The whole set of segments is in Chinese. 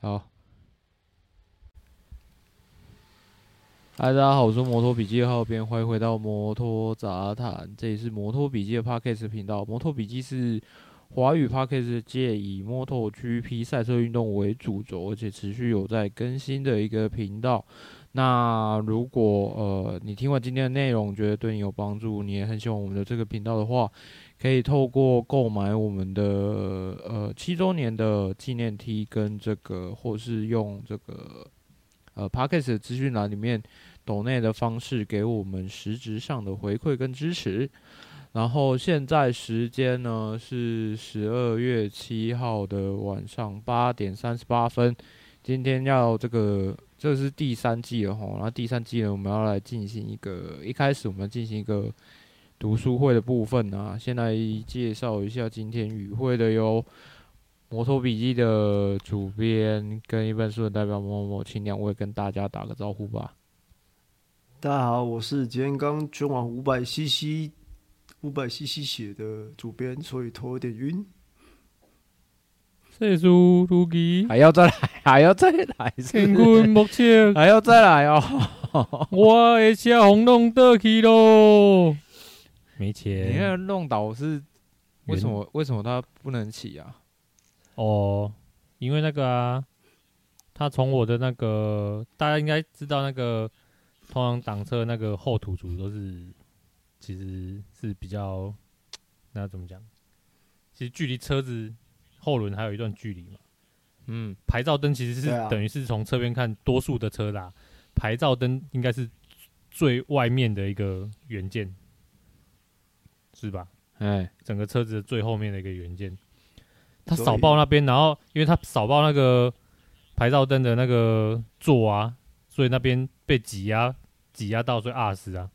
好，嗨，大家好，我是摩托笔记二号编，欢迎回到摩托杂谈，这里是摩托笔记的 Podcast 频道。摩托笔记是华语 Podcast 界以摩托 GP 赛车运动为主轴，而且持续有在更新的一个频道。那如果呃你听完今天的内容，觉得对你有帮助，你也很喜欢我们的这个频道的话，可以透过购买我们的呃七周年的纪念 T 跟这个，或是用这个呃 Podcast 的资讯栏里面抖内的方式给我们实质上的回馈跟支持。然后现在时间呢是十二月七号的晚上八点三十八分，今天要这个这是第三季了齁，那第三季呢我们要来进行一个，一开始我们要进行一个。读书会的部分啊，先来介绍一下今天与会的哟摩托笔记的主编跟一本书的代表某某某，请两位跟大家打个招呼吧。大家好，我是今天刚捐完五百 CC 五百 CC 血的主编，所以头有点晕。谢谢卢基，还要再来，还要再来，乾坤目测，还要再来哦。我的车红龙得去喽。没钱，你那弄倒是为什么？为什么他不能起啊？哦，因为那个啊，他从我的那个，大家应该知道那个通常挡车那个后土组都是，其实是比较，那怎么讲？其实距离车子后轮还有一段距离嘛。嗯，牌照灯其实是等于是从侧边看，多数的车啦，牌照灯应该是最外面的一个元件。是吧？哎，整个车子的最后面的一个元件，他扫爆那边，然后因为他扫爆那个牌照灯的那个座啊，所以那边被挤压，挤压到所以二十啊，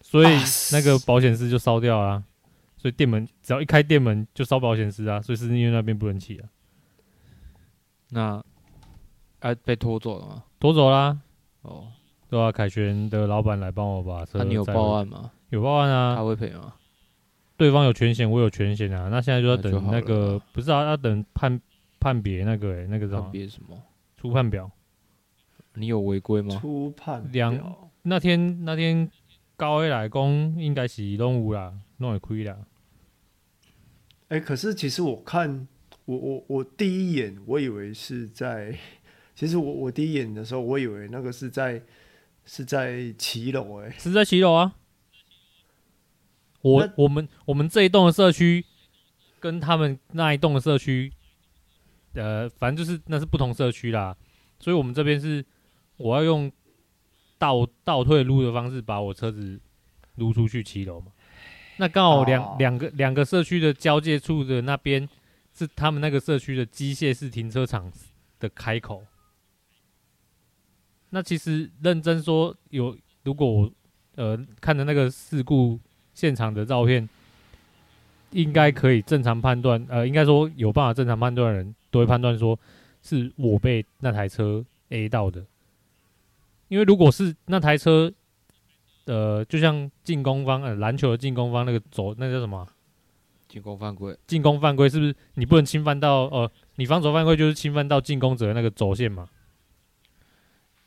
所以那个保险丝就烧掉了啊，所以电门只要一开电门就烧保险丝啊，所以是因为那边不能骑啊。那哎被拖走了吗？拖走啦。哦，对啊，凯旋的老板来帮我把车。那你有报案吗？有报案啊？他会赔吗？对方有全险，我有全险啊。那现在就要等那个，不是啊，要等判判别那个、欸，哎，那个什么？判别什么？初判表。你有违规吗？初判两那天那天高 A 来讲，应该是拢有啦，拢会亏啦。哎、欸，可是其实我看，我我我第一眼我以为是在，其实我我第一眼的时候，我以为那个是在是在骑楼，哎，是在骑楼啊。我我们我们这一栋的社区，跟他们那一栋的社区，呃，反正就是那是不同社区啦，所以我们这边是我要用倒倒退撸的方式把我车子撸出去骑楼嘛。那刚好两两个两个社区的交界处的那边是他们那个社区的机械式停车场的开口。那其实认真说有，如果我呃看的那个事故。现场的照片应该可以正常判断，呃，应该说有办法正常判断的人都会判断说是我被那台车 A 到的，因为如果是那台车，呃，就像进攻方，呃，篮球的进攻方那个走，那叫什么？进攻犯规。进攻犯规是不是你不能侵犯到？呃，你防守犯规就是侵犯到进攻者的那个轴线嘛？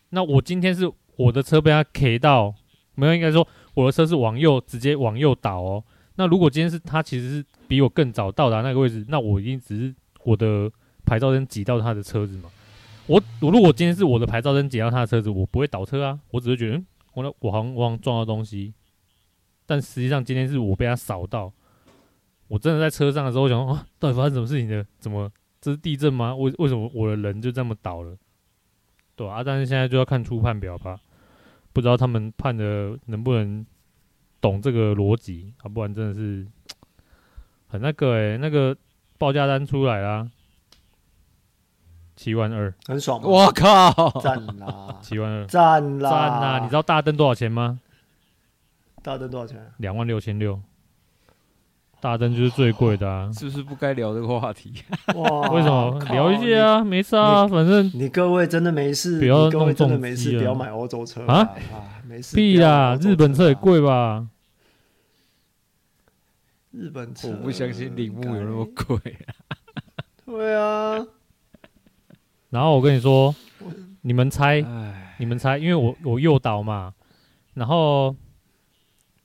那我今天是我的车被他 K 到，没有，应该说。我的车是往右，直接往右倒哦。那如果今天是他，其实是比我更早到达那个位置，那我一定只是我的牌照灯挤到他的车子嘛。我我如果今天是我的牌照灯挤到他的车子，我不会倒车啊，我只是觉得，嗯，我我好像我好像撞到东西。但实际上今天是我被他扫到，我真的在车上的时候，我想说，啊，到底发生什么事情的？怎么这是地震吗？为为什么我的人就这么倒了？对啊，但是现在就要看初判表吧。不知道他们判的能不能懂这个逻辑啊？不然真的是很那个哎、欸，那个报价单出来啦，七万二，很爽。我靠，赞啦！七万二，赞啦！赞啦！你知道大灯多少钱吗？大灯多少钱？两万六千六。大灯就是最贵的啊！是不是不该聊这个话题？哇，为什么？聊一些啊，没事啊，反正你各位真的没事，不要各位真的没事，不要买欧洲车啊！没事，屁啦，日本车也贵吧？日本车，我不相信铃木有那么贵啊！对啊，然后我跟你说，你们猜，哎，你们猜，因为我我诱导嘛，然后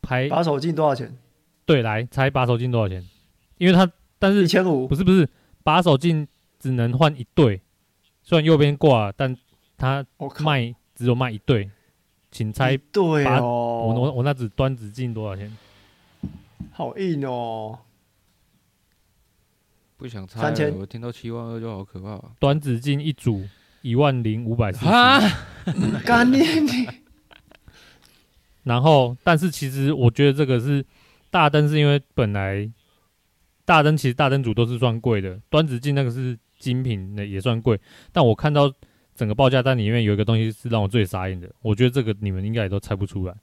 排把手镜多少钱？对，来猜把手镜多少钱？因为他但是一千五不。是不是把手镜只能换一对，虽然右边挂，但他卖只有卖一对，请猜对哦，我我我那只端子镜多少钱？好硬哦。不想猜三千了，我听到七万二就好可怕。端子进一组一万零五百四十。啊，干你你！然后，但是其实我觉得这个是大灯，是因为本来大灯其实大灯组都是算贵的，端子镜那个是精品的也算贵。但我看到整个报价单里面有一个东西是让我最傻眼的，我觉得这个你们应该也都猜不出来。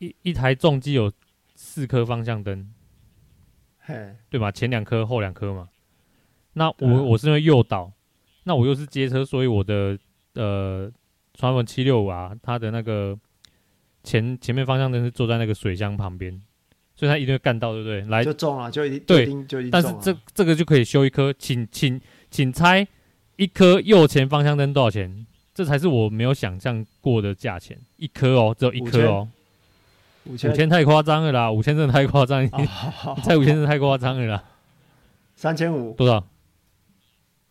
一一台重机有四颗方向灯，嘿，对吧？前两颗后两颗嘛。那我、啊我是因为诱导，那我又是街车，所以我的呃传闻七六五啊，它的那个前前面方向灯是坐在那个水箱旁边，所以它一定会干到，对不对？来就，中了，就一定对就一定就但是这这个就可以修一颗，请请请猜一颗右前方向灯多少钱？这才是我没有想象过的价钱，一颗哦，只有一颗哦，五千五千太夸张了啦，五千真的太夸张，你啊好好好猜五千真的太夸张了啦，三千五，多少？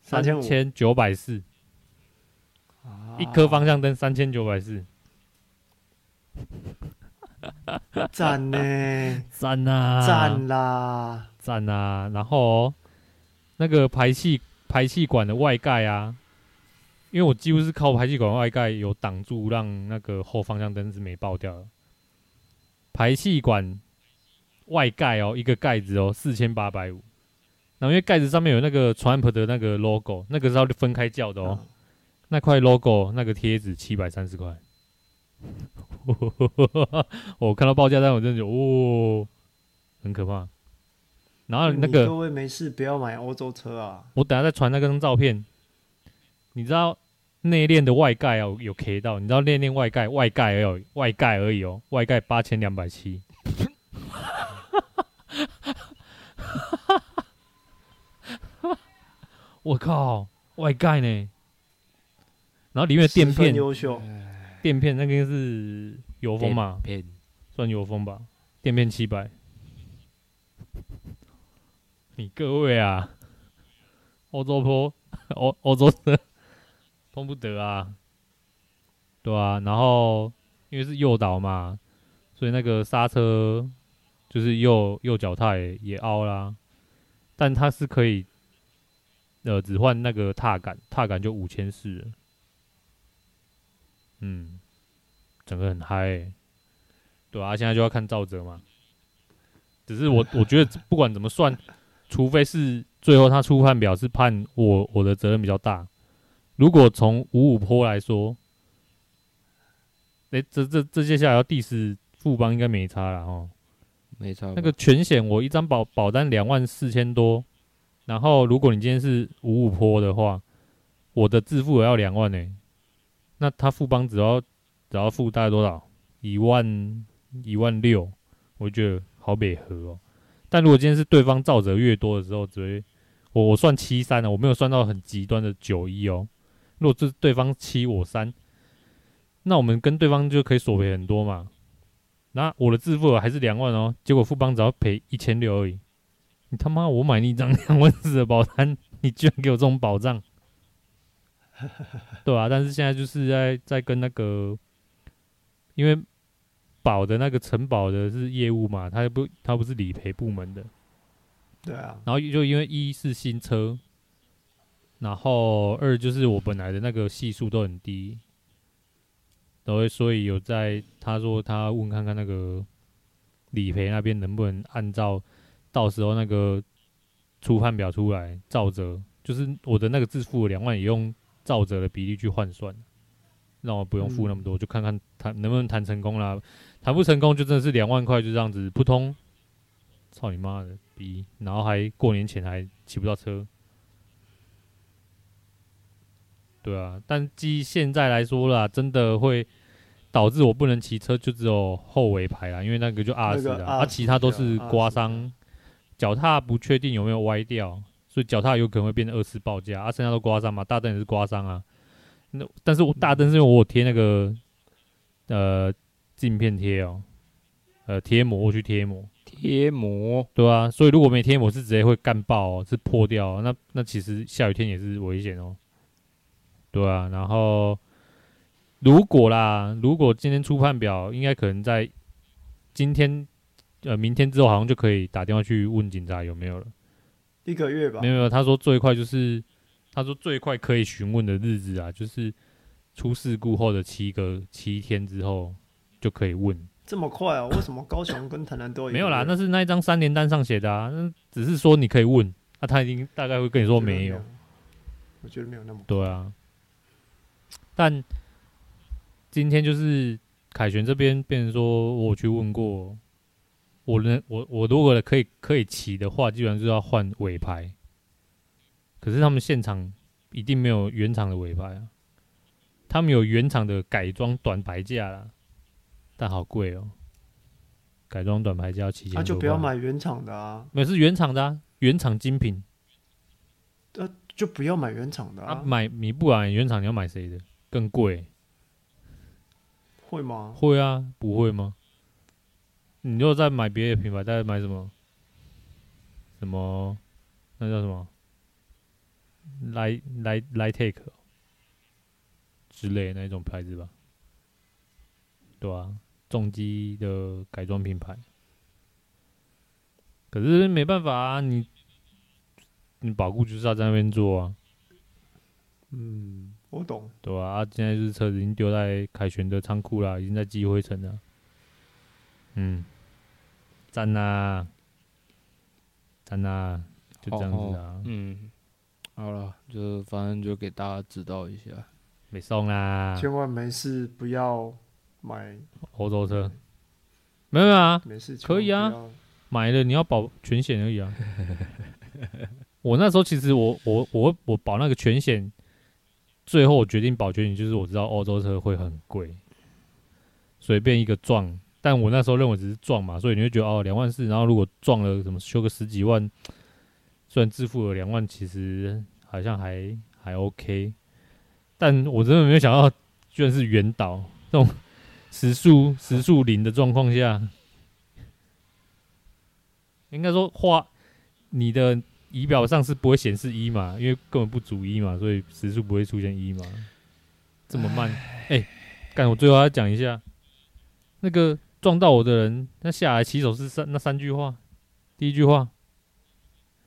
三千五，千九百四，啊一颗方向灯三千九百四，赞呢，赞啊！赞啦！赞啊！然后、哦、那个排气排气管的外盖啊，因为我几乎是靠排气管外盖有挡住，让那个后方向灯是没爆掉的。排气管外盖哦，一个盖子哦，四千八百五。然后因为盖子上面有那个 Trump 的那个 logo，那个是要分开叫的哦。嗯那块 logo 那个贴纸七百三十块。我看到报价单，我真的觉得哦，很可怕。然后那个各位没事不要买欧洲车啊！我等下再传那张照片。你知道内链的外盖哦有 K 到，你知道内链外盖外盖而已，外盖而已哦，外盖八千两百七。我靠，外盖呢？然后里面的垫片，优秀，垫片那个是油封嘛？片算油封吧，垫片七百。你各位啊，欧洲坡，欧欧洲车碰不得啊，对啊，然后因为是右倒嘛，所以那个刹车就是右右脚踏也也凹啦，但它是可以，呃，只换那个踏杆，踏杆就五千四，嗯，整个很嗨、欸。对啊，现在就要看赵哲嘛。只是我 我觉得不管怎么算，除非是最后他出判表是判我我的责任比较大。如果从五五坡来说，哎、欸，这这这接下来要 diss 富邦应该没差了哦。没差。那个全险我一张保保单两万四千多，然后如果你今天是五五坡的话，我的自付额要两万呢、欸。那他富邦只要只要付大概多少？一万。一万六，我觉得好美合哦。但如果今天是对方造者越多的时候，只会我我算七三了，我没有算到很极端的九一哦。如果这是对方七我三，那我们跟对方就可以索赔很多嘛。那我的自付额还是两万哦，结果富邦只要赔一千六而已。你他妈，我买你一张 两万四的保单，你居然给我这种保障，对啊，但是现在就是在在跟那个，因为。保的那个承保的是业务嘛，他不他不是理赔部门的，对啊。然后就因为一是新车，然后二就是我本来的那个系数都很低，然后所以有在他说他问看看那个理赔那边能不能按照到时候那个出判表出来照着，就是我的那个自付两万也用照着的比例去换算。让我不用付那么多，就看看谈能不能谈成功啦。谈不成功，就真的是两万块就这样子扑通。操你妈的逼！然后还过年前还骑不到车。对啊，但基现在来说啦，真的会导致我不能骑车，就只有后尾排啦，因为那个就 R 死的，啊，其他都是刮伤，脚踏不确定有没有歪掉，所以脚踏有可能会变成二次报价，啊，剩下都刮伤嘛，大灯也是刮伤啊。那但是我大灯是因为我有贴那个呃镜片贴哦，呃贴膜我去贴膜，贴膜对啊，所以如果没贴膜是直接会干爆哦，是破掉哦，那那其实下雨天也是危险哦。对啊，然后如果啦，如果今天出判表，应该可能在今天呃明天之后，好像就可以打电话去问警察有没有了。一个月吧？没有没有，他说最快就是他说最快可以询问的日子啊，就是出事故后的七个七天之后就可以问。这么快啊？为什么高雄跟台南都有？没有啦，那是那一张三联单上写的啊，那只是说你可以问，那、啊、他已经大概会跟你说没有。我觉得没有那么快。对啊。但今天就是凯旋这边变成说，我去问过，我能我我如果可以可以骑的话，基本上就要换尾牌。可是他们现场一定没有原厂的尾牌啊，他们有原厂的改装短排架啦，但好贵哦。改装短排架要七千。那就不要买原厂的啊，没有是原厂的啊，原厂精品。呃，就不要买原厂的啊，啊买你不买原厂，你要买谁的？更贵，会吗？会啊，不会吗？你如果再买别的品牌，再买什么？什么？那叫什么？来来来 take 之类的那种牌子吧，对啊，重机的改装品牌。可是没办法啊，你你保固就是要在那边做啊。嗯。我懂，对啊，啊，现在就是车子已经丢在凯旋的仓库了，已经在积灰尘了。嗯，赞呐，赞呐，就这样子啊。嗯，好了，就反正就给大家指导一下，没送啦。千万没事，不要买欧洲车。没有啊，没事，可以啊，买了你要保全险而已啊。我那时候其实我我我我保那个全险。最后我决定保全你，就是我知道欧洲车会很贵，随便一个撞，但我那时候认为只是撞嘛，所以你会觉得哦两万四，然后如果撞了什么修个十几万，虽然自付了两万，其实好像还还 OK，但我真的没有想到居然是原岛这种时速时速零的状况下，应该说花你的。仪表上是不会显示一嘛，因为根本不足一嘛，所以时速不会出现一嘛。这么慢，哎、欸，干！我最后要讲一下，那个撞到我的人，他下来起手是三那三句话。第一句话，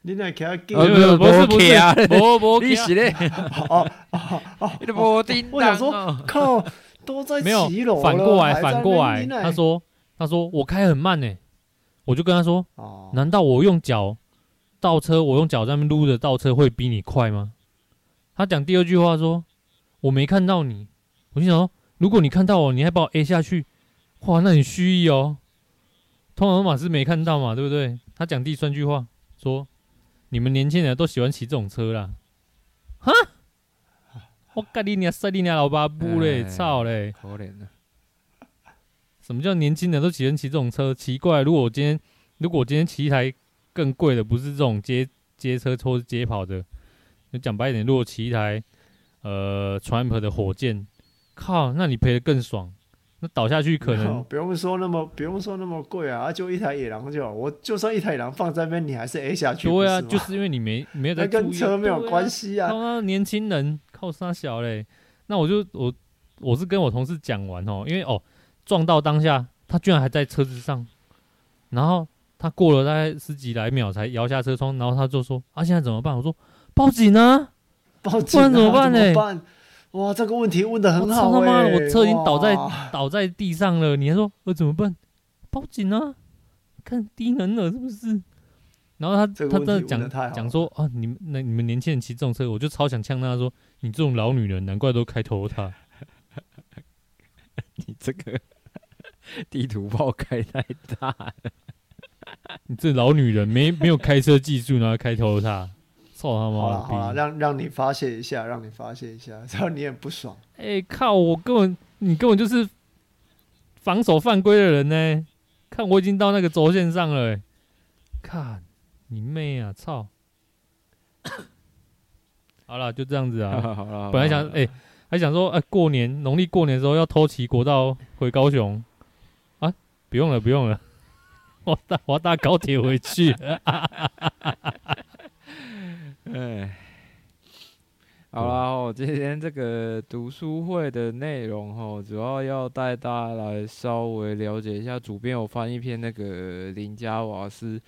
你那开啊？没有没有，不是不是，不不，你是嘞？哦哦哦，叮当？我想说，靠，都在骑楼了，没有，反过来，反过来。他说，他说我开很慢呢、欸，我就跟他说，哦，难道我用脚？倒车，我用脚在那边撸着倒车会比你快吗？他讲第二句话说：“我没看到你。”我心想说：“如果你看到我，你还把我 A 下去，哇，那很蓄意哦。”通常马是没看到嘛，对不对？他讲第三句话说：“你们年轻人都喜欢骑这种车啦。”哈，我干你娘，塞你娘老八布嘞，操嘞！可怜的。什么叫年轻人都喜欢骑这种车？奇怪，如果我今天，如果我今天骑一台。更贵的不是这种街街车或是街跑的，你讲白一点，如果骑一台呃 Triumph 的火箭，靠，那你赔的更爽。那倒下去可能不用说那么不用说那么贵啊，就一台野狼就好，我就算一台野狼放在那边，你还是 A 下去。对啊，就是因为你没没有在，跟车没有关系啊。啊年轻人靠三小嘞，那我就我我是跟我同事讲完哦，因为哦撞到当下，他居然还在车子上，然后。他过了大概十几来秒才摇下车窗，然后他就说：“啊，现在怎么办？”我说：“报警啊！报警啊，不然怎么办呢？”哇，这个问题问的很好欸！我操他妈的，我车已经倒在倒在地上了，你还说我怎么办？报警啊！看低能了是不是？然后他他真的讲讲说：“啊，你们那你们年轻人骑这种车，我就超想呛他说，你这种老女人难怪都开 Toyota。你这个地图炮开太大了。” 你这老女人没没有开车技术，然后开头他，操他妈！好了好了，让让你发泄一下，让你发泄一下，然后你也不爽。哎、欸、靠！我根本你根本就是防守犯规的人呢。看我已经到那个轴线上了，看你妹啊！操！好了，就这样子啊。好了，本来想哎、欸，还想说哎、欸，过年农历过年的时候要偷骑国道回高雄啊？不用了，不用了，我搭我搭高铁回去。哎，好啦，我今天这个读书会的内容哦，主要要带大家来稍微了解一下。主编有翻一篇那个林加瓦斯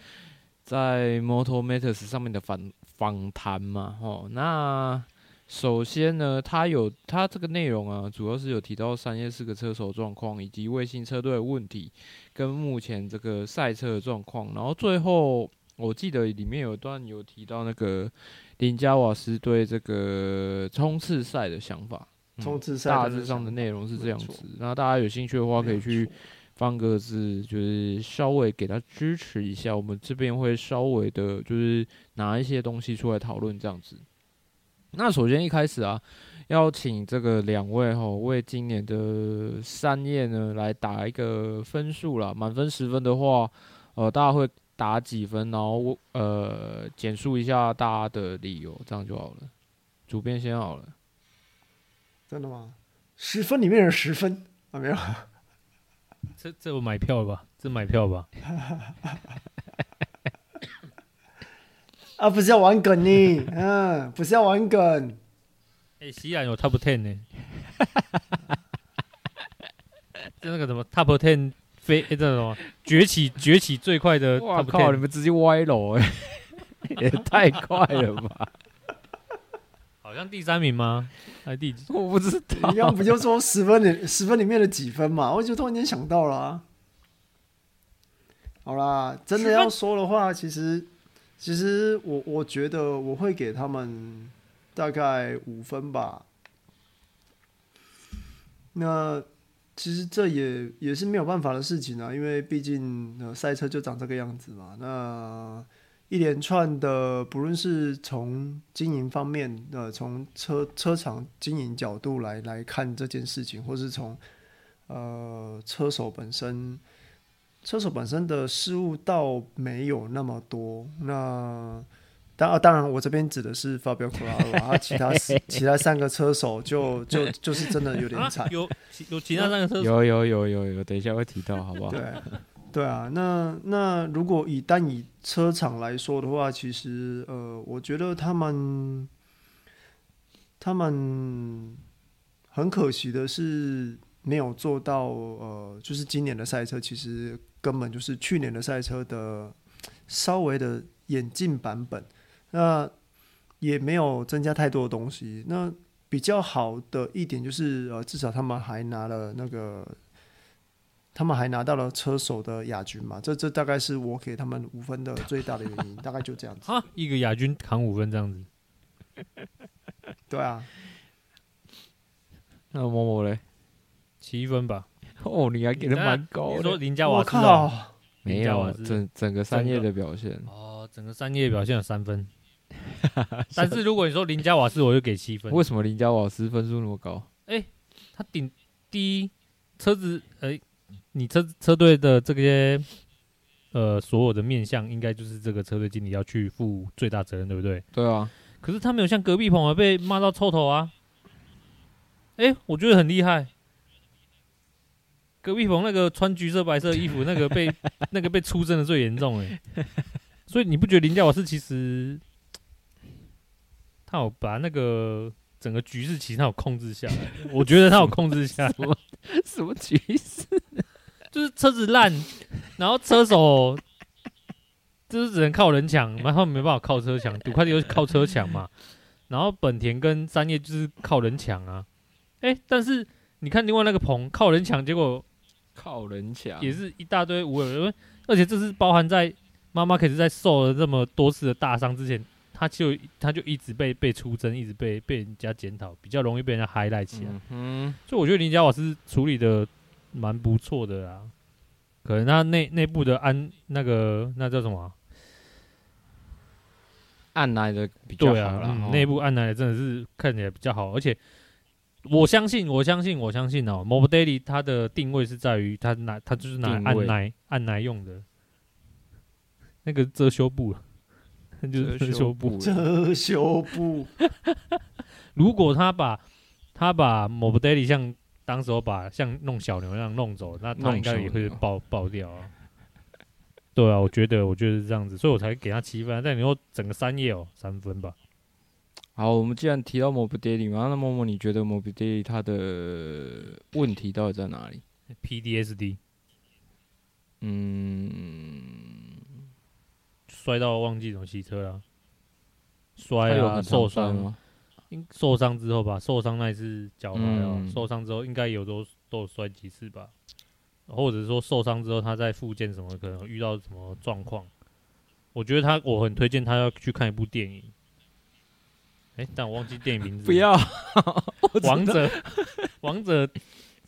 在 Motor Matters 上面的访访谈嘛，哦。那首先呢，他有他这个内容啊，主要是有提到三叶四个车手状况，以及卫星车队的问题，跟目前这个赛车的状况，然后最后。我记得里面有一段有提到那个林加瓦斯对这个冲刺赛的想法，冲刺赛大致上的内容是这样子。那大家有兴趣的话，可以去放个字，就是稍微给他支持一下。我们这边会稍微的，就是拿一些东西出来讨论这样子。那首先一开始啊，要请这个两位哈，为今年的三页呢来打一个分数啦。满分十分的话，呃，大家会。打几分，然后呃，简述一下大家的理由，这样就好了。主编先好了。真的吗？十分里面有十分啊？没有。这这我买票了吧？这买票吧？啊，不是要玩梗呢？嗯，不是要玩梗。哎、欸，西安有 Top Ten 呢。就那个什么 Top Ten。非这种崛起崛起最快的，我靠！你们直接歪楼哎，也太快了吧！好像第三名吗？还第几？我不知道。你刚不就说十分里十分里面的几分嘛？我就突然间想到了、啊。好啦，真的要说的话，其实其实我我觉得我会给他们大概五分吧。那。其实这也也是没有办法的事情啊，因为毕竟呃赛车就长这个样子嘛。那一连串的，不论是从经营方面，呃，从车车厂经营角度来来看这件事情，或是从呃车手本身，车手本身的失误倒没有那么多。那当啊，当然，我这边指的是 Fabio Quartararo 啊，其他其他三个车手就就就是真的有点惨、啊。有有其他三个车手？有有有有有，等一下会提到，好不好？对对啊，那那如果以单以车厂来说的话，其实呃，我觉得他们他们很可惜的是没有做到呃，就是今年的赛车其实根本就是去年的赛车的稍微的演进版本。那也没有增加太多的东西。那比较好的一点就是，呃，至少他们还拿了那个，他们还拿到了车手的亚军嘛。这这大概是我给他们五分的最大的原因，大概就这样子。啊，一个亚军扛五分这样子。对啊。那某某嘞，七分吧。哦，你还给的蛮高的。你说林家瓦斯？我靠，没有，整整个三叶的表现。哦，整个三叶表现有三分。但是如果你说林加瓦斯，我就给七分。为什么林加瓦斯分数那么高？哎、欸，他顶第一车子，哎、欸，你车车队的这些呃所有的面向，应该就是这个车队经理要去负最大责任，对不对？对啊。可是他没有像隔壁朋友被骂到臭头啊。哎、欸，我觉得很厉害。隔壁棚那个穿橘色白色衣服那个被 那个被出征的最严重哎。所以你不觉得林家瓦是其实？他有把那个整个局势，其实他有控制下来。我觉得他有控制下来。什么什么局势？就是车子烂，然后车手就是只能靠人抢，然后没办法靠车抢。杜卡迪又靠车抢嘛，然后本田跟三叶就是靠人抢啊。哎、欸，但是你看另外那个棚靠人抢，结果靠人抢也是一大堆无人，而且这是包含在妈妈可是在受了这么多次的大伤之前。他就他就一直被被出征，一直被被人家检讨，比较容易被人家 highlight 起来。嗯，所以我觉得林家瓦是处理的蛮不错的啊。可能他内内部的安那个那叫什么按来的比较好对啊，内、嗯、部按来的真的是看起来比较好，而且我相信我相信我相信哦 m o b i Daily 它的定位是在于它拿它就是拿按奶按奶用的那个遮羞布。就是遮羞布。遮羞布。如果他把他把 m o b i Daily 像当时候把像弄小牛那样弄走，那他应该也会爆爆掉啊。对啊，我觉得我觉得是这样子，所以我才给他七分。但你说整个三页哦，三分吧。好，我们既然提到 Morbidelli 嘛，那默默你觉得 Morbidelli 他的问题到底在哪里？PDSD。嗯，摔到忘记怎么骑车了，摔啊，受伤吗？受伤之后吧，受伤那一次脚踝啊，受伤之后应该有都都有摔几次吧，或者说受伤之后他在复健什么可能遇到什么状况，我觉得他我很推荐他要去看一部电影，哎、欸，但我忘记电影名字，不要，王者，王者。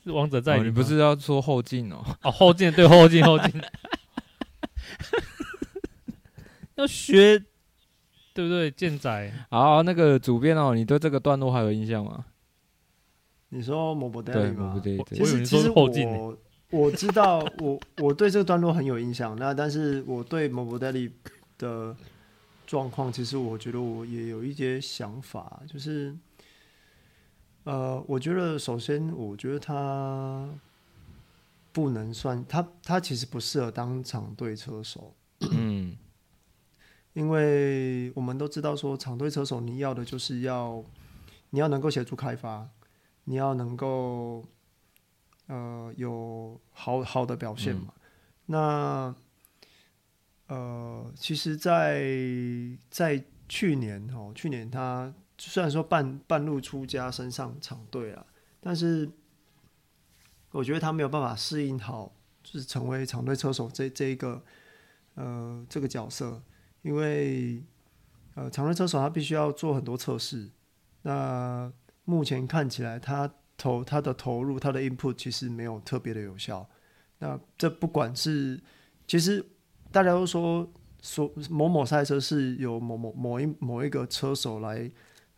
是王者在你，你不是要说后进哦？哦，后进对后进后进，要学对不对？健仔，好，那个主编哦，你对这个段落还有印象吗？你说摩博德里吗？对，其实其实我我知道，我我对这个段落很有印象。那但是我对摩博德里的状况，其实我觉得我也有一些想法，就是。呃，我觉得首先，我觉得他不能算他，他其实不适合当场队车手。嗯，因为我们都知道说，场队车手你要的就是要你要能够协助开发，你要能够呃有好好的表现嘛。嗯、那呃，其实在，在去年哦，去年他。虽然说半半路出家身上场队了，但是我觉得他没有办法适应好，就是成为场队车手这这一个呃这个角色，因为呃场队车手他必须要做很多测试，那目前看起来他投他的投入他的 input 其实没有特别的有效，那这不管是其实大家都说说某某赛车是由某某某一某一个车手来。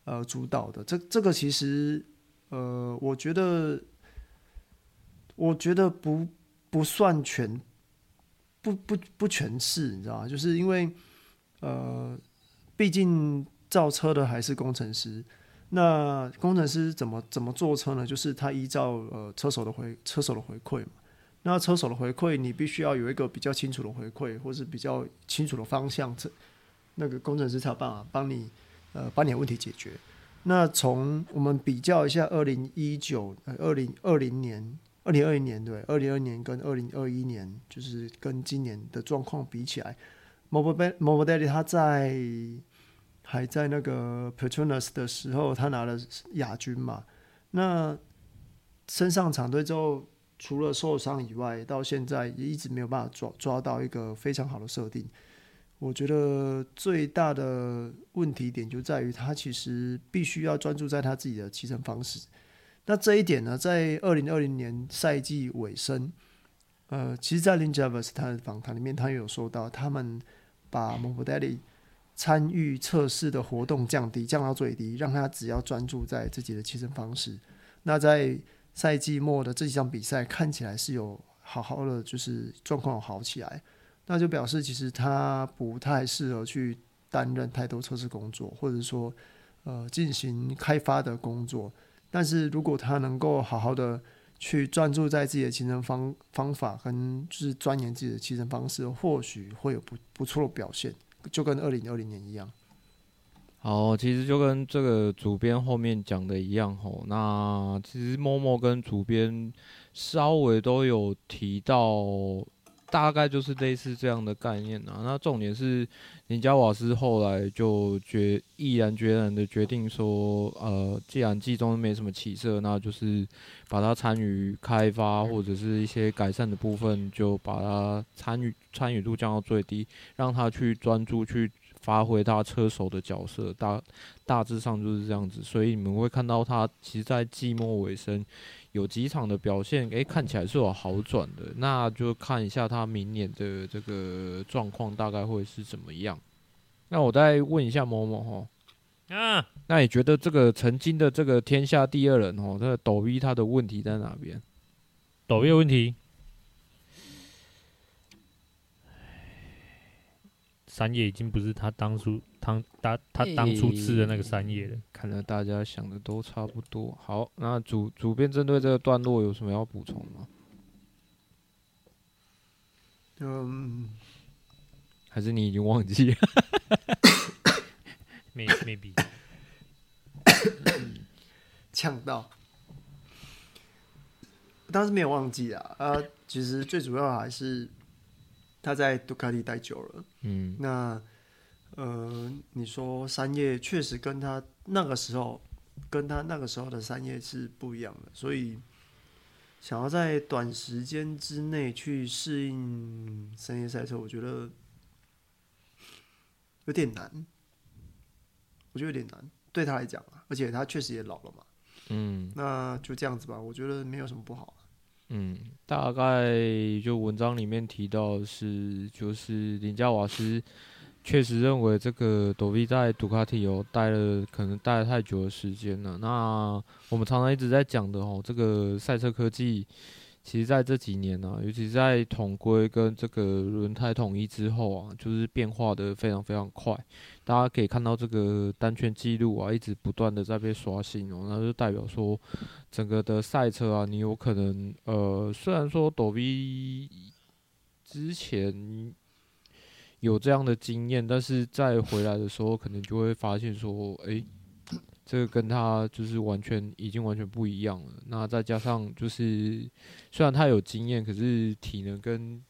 呃，主导的这这个其实，呃，我觉得，我觉得不不算全，不不不全是，你知道吗？就是因为，呃，毕竟造车的还是工程师，那工程师怎么怎么做车呢？就是他依照呃车手的回车手的回馈嘛，那车手的回馈，你必须要有一个比较清楚的回馈，或是比较清楚的方向，这那个工程师才有办法帮你。呃，把你的问题解决。那从我们比较一下，二零一九、二零二零年、二零二零年对，二零二年跟二零二一年，就是跟今年的状况比起来，Morbidelli 他在还在那个 Petronas 的时候，他拿了亚军嘛。那升上场队之后，除了受伤以外，到现在也一直没有办法抓抓到一个非常好的设定。我觉得最大的问题点就在于他其实必须要专注在他自己的骑乘方式。那这一点呢，在二零二零年赛季尾声，呃，其实，在林杰布斯他的访谈里面，他也有说到，他们把 Morbidelli 参与测试的活动降低，降到最低，让他只要专注在自己的骑乘方式。那在赛季末的这几场比赛，看起来是有好好的，就是状况好起来。那就表示，其实他不太适合去担任太多测试工作，或者说，呃，进行开发的工作。但是如果他能够好好的去专注在自己的骑乘方方法，跟就是钻研自己的骑乘方式，或许会有不不错的表现，就跟二零二零年一样。好，其实就跟这个主编后面讲的一样吼。那其实默默跟主编稍微都有提到。大概就是类似这样的概念啊。那重点是，尼加瓦斯后来就决毅然决然的决定说，呃，既然季中没什么起色，那就是把它参与开发或者是一些改善的部分，就把它参与参与度降到最低，让他去专注去发挥他车手的角色。大大致上就是这样子。所以你们会看到他其实，在季末尾声。有几场的表现，诶、欸，看起来是有好转的，那就看一下他明年的这个状况大概会是怎么样。那我再问一下某某哈，啊，那你觉得这个曾经的这个天下第二人哦，这个抖音他的问题在哪边？抖的问题，三叶已经不是他当初他他他当初吃的那个三叶了。看来大家想的都差不多。好，那主主编针对这个段落有什么要补充吗？嗯，还是你已经忘记 了？Maybe，呛到。当时没有忘记啊，啊，其实最主要还是他在杜卡迪待久了。嗯，那呃，你说三叶确实跟他那个时候，跟他那个时候的三叶是不一样的，所以想要在短时间之内去适应三叶赛车，我觉得有点难。我觉得有点难，对他来讲啊，而且他确实也老了嘛。嗯，那就这样子吧，我觉得没有什么不好。嗯，大概就文章里面提到是，就是林加瓦斯确实认为这个朵比在杜卡迪有待了，可能待了太久的时间了。那我们常常一直在讲的哦，这个赛车科技。其实在这几年呢、啊，尤其在统规跟这个轮胎统一之后啊，就是变化的非常非常快。大家可以看到这个单圈记录啊，一直不断的在被刷新哦，那就代表说整个的赛车啊，你有可能呃，虽然说抖 V 之前有这样的经验，但是再回来的时候，可能就会发现说，诶、欸。这个跟他就是完全已经完全不一样了。那再加上就是，虽然他有经验，可是体能跟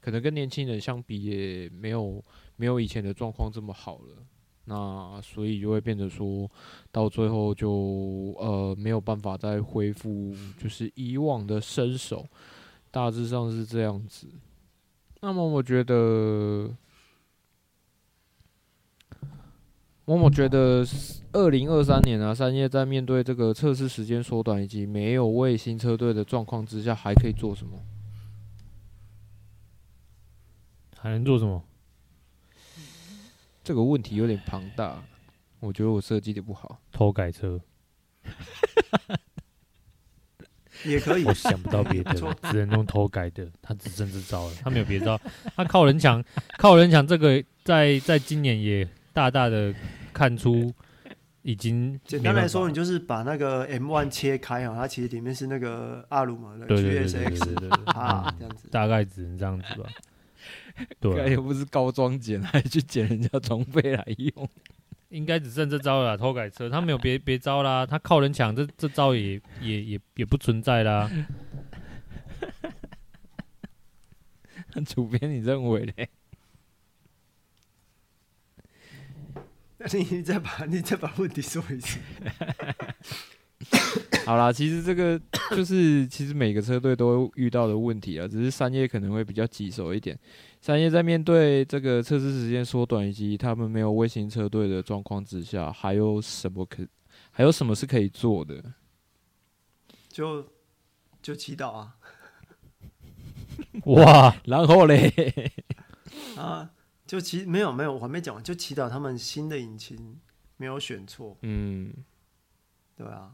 可能跟年轻人相比也没有没有以前的状况这么好了。那所以就会变得说，到最后就呃没有办法再恢复就是以往的身手，大致上是这样子。那么我觉得。我我觉得，二零二三年啊，三叶在面对这个测试时间缩短以及没有卫星车队的状况之下，还可以做什么？还能做什么？这个问题有点庞大，我觉得我设计的不好。偷改车，也可以。我想不到别的，只能用偷改的。他只剩这招了，他没有别招。他靠人墙，靠人墙。这个在在今年也。大大的看出，已经简单来说，你就是把那个 M1 切开啊，它其实里面是那个阿鲁嘛的 GSX 啊，这样子，大概只能这样子吧。对，又不是高装捡，还去捡人家装备来用，应该只剩这招了。偷改车，他没有别 别招啦，他靠人抢，这这招也也也也不存在啦。主编，你认为嘞？你再把你再把问题说一次。好啦，其实这个就是其实每个车队都遇到的问题啊，只是三叶可能会比较棘手一点。三叶在面对这个测试时间缩短以及他们没有卫星车队的状况之下，还有什么可还有什么是可以做的？就就祈祷啊！哇，然后嘞啊。就其没有没有，我还没讲完。就祈祷他们新的引擎没有选错。嗯，对啊，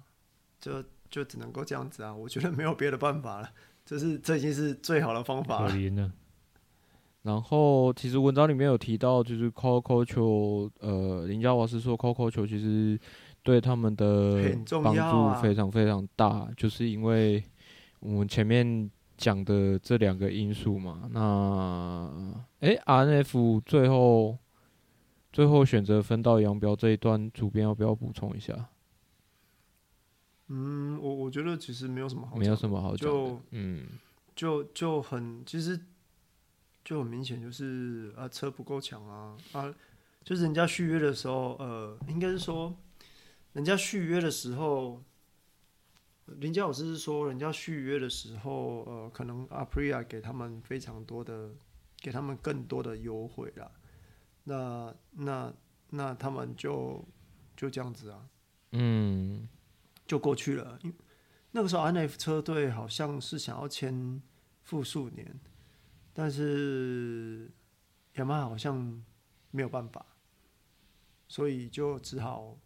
就就只能够这样子啊。我觉得没有别的办法了，这是这已经是最好的方法了。然后其实文章里面有提到，就是 Coco 球，呃，林家华是说 Coco 球其实对他们的帮助非常非常大，啊、就是因为我们前面。讲的这两个因素嘛，那诶 RNF 最后最后选择分道扬镳这一段，主编要不要补充一下？嗯，我我觉得其实没有什么好，没有什么好讲的，就嗯，就就很其实就很明显，就是啊车不够强啊啊，就是人家续约的时候，呃，应该是说人家续约的时候。林家老师是说，人家续约的时候，呃，可能 Aprilia 给他们非常多的，给他们更多的优惠啦。那那那他们就就这样子啊，嗯，就过去了。因为那个时候 RNF 车队好像是想要签复数年，但是雅马哈好像没有办法，所以就只好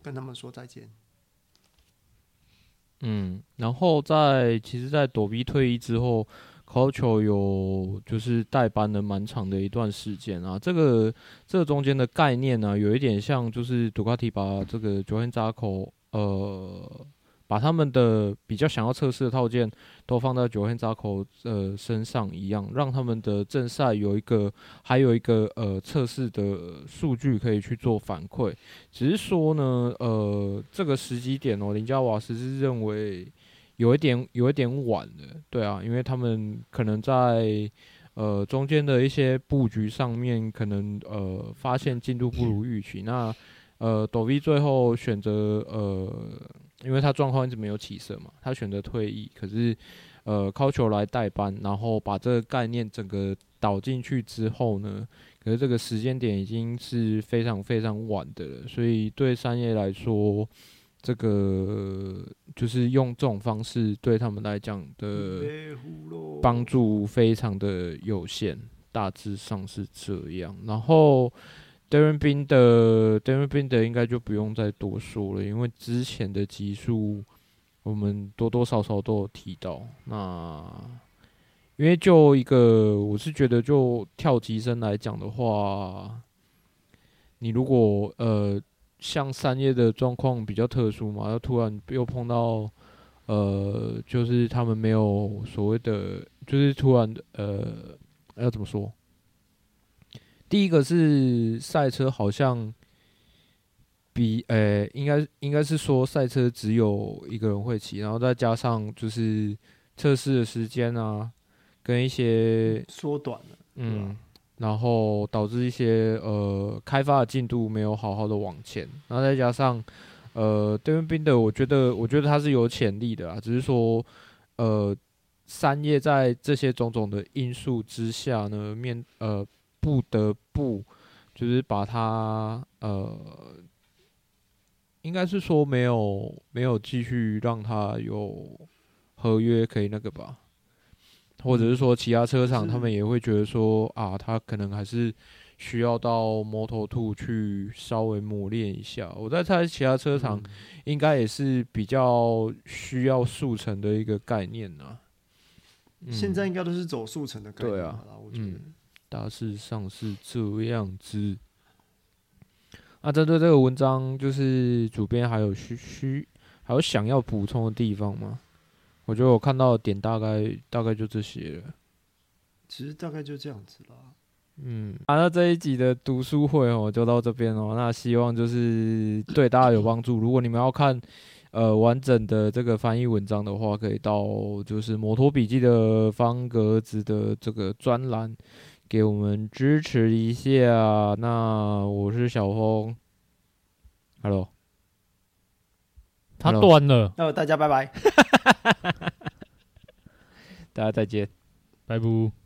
跟他们说再见。嗯，然后在其实，在躲避退役之后 Culture 有就是代班了蛮长的一段时间啊。这个这中间的概念呢、有一点像就是杜卡迪把这个九天闸口呃。把他们的比较想要测试的套件都放在九天闸口呃身上一样，让他们的正赛有一个还有一个呃测试的数据可以去做反馈。只是说呢，呃，这个时机点哦，林加瓦斯是认为有一点有一点晚了，对啊，因为他们可能在呃中间的一些布局上面，可能呃发现进度不如预期。那呃，抖 V 最后选择呃。因为他状况一直没有起色嘛，他选择退役，可是，呃，Culture 来代班，然后把这个概念整个导进去之后呢，可是这个时间点已经是非常非常晚的了，所以对三叶来说，这个就是用这种方式对他们来讲的帮助非常的有限，大致上是这样，然后。Darren Bin 的 Darren Bin 的应该就不用再多说了，因为之前的集数我们多多少少都有提到。那因为就一个，我是觉得就跳级生来讲的话，你如果呃像三叶的状况比较特殊嘛，要突然又碰到呃，就是他们没有所谓的，就是突然呃要怎么说？第一个是赛车好像比呃、欸，应该应该是说赛车只有一个人会骑，然后再加上就是测试的时间啊，跟一些缩短了，嗯，然后导致一些呃开发的进度没有好好的往前，然后再加上呃邓文彬的，我觉得我觉得他是有潜力的啊，只是说呃三叶在这些种种的因素之下呢，面呃。不得不，就是把它呃，应该是说没有没有继续让它有合约可以那个吧，或者是说其他车厂他们也会觉得说啊，他可能还是需要到 Moto2 去稍微磨练一下。我在猜其他车厂应该也是比较需要速成的一个概念呐。现在应该都是走速成的概念，对啊，我觉得。大致上是这样子。那针对这个文章，就是主编还有需需还有想要补充的地方吗？我觉得我看到的点大概大概就这些了。其实大概就这样子了。嗯，啊，那这一集的读书会哦，就到这边哦。那希望就是对大家有帮助。如果你们要看呃完整的这个翻译文章的话，可以到就是摩托笔记的方格子的这个专栏。给我们支持一下，那我是小峰，Hello，他断了，那大家拜拜，大家再见，拜拜。